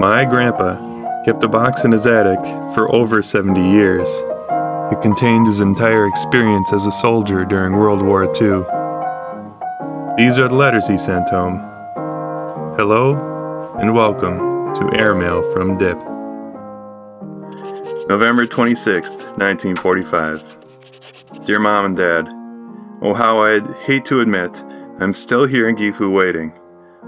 My grandpa kept a box in his attic for over 70 years. It contained his entire experience as a soldier during World War II. These are the letters he sent home. Hello and welcome to Airmail from Dip. November 26th, 1945. Dear Mom and Dad, Oh, how I'd hate to admit I'm still here in Gifu waiting.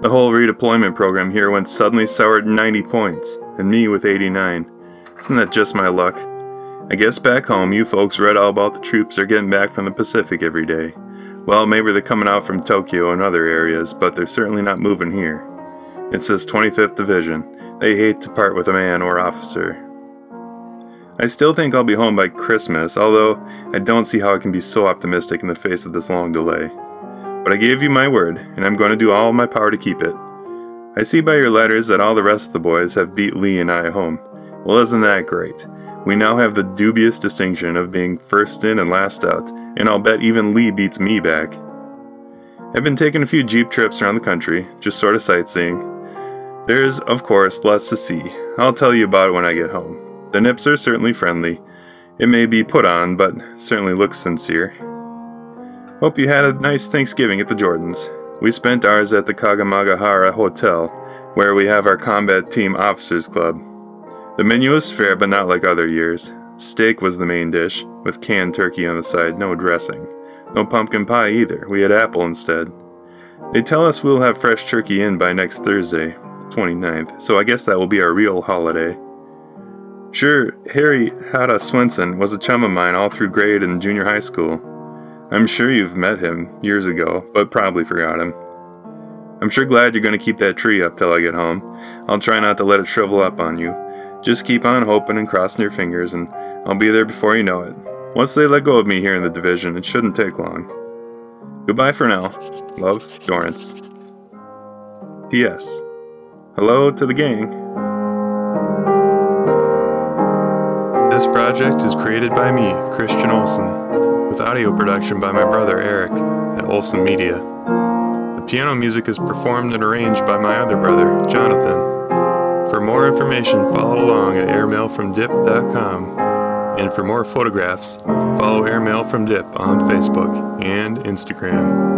The whole redeployment program here went suddenly soured 90 points, and me with 89. Isn't that just my luck? I guess back home you folks read all about the troops are getting back from the Pacific every day. Well, maybe they're coming out from Tokyo and other areas, but they're certainly not moving here. It says 25th Division. They hate to part with a man or officer. I still think I'll be home by Christmas, although I don't see how I can be so optimistic in the face of this long delay. But I gave you my word, and I'm going to do all my power to keep it. I see by your letters that all the rest of the boys have beat Lee and I home. Well, isn't that great? We now have the dubious distinction of being first in and last out, and I'll bet even Lee beats me back. I've been taking a few Jeep trips around the country, just sort of sightseeing. There's, of course, lots to see. I'll tell you about it when I get home. The nips are certainly friendly. It may be put on, but certainly looks sincere. Hope you had a nice Thanksgiving at the Jordans. We spent ours at the Kagamagahara Hotel, where we have our combat team officers club. The menu was fair, but not like other years. Steak was the main dish, with canned turkey on the side, no dressing. No pumpkin pie either, we had apple instead. They tell us we'll have fresh turkey in by next Thursday, 29th, so I guess that will be our real holiday. Sure, Harry Hada Swenson was a chum of mine all through grade and junior high school. I'm sure you've met him years ago, but probably forgot him. I'm sure glad you're going to keep that tree up till I get home. I'll try not to let it shrivel up on you. Just keep on hoping and crossing your fingers, and I'll be there before you know it. Once they let go of me here in the division, it shouldn't take long. Goodbye for now. Love, Dorrance. P.S. Hello to the gang. This project is created by me, Christian Olson, with audio production by my brother Eric at Olson Media. The piano music is performed and arranged by my other brother, Jonathan. For more information, follow along at airmailfromdip.com. And for more photographs, follow Airmail from Dip on Facebook and Instagram.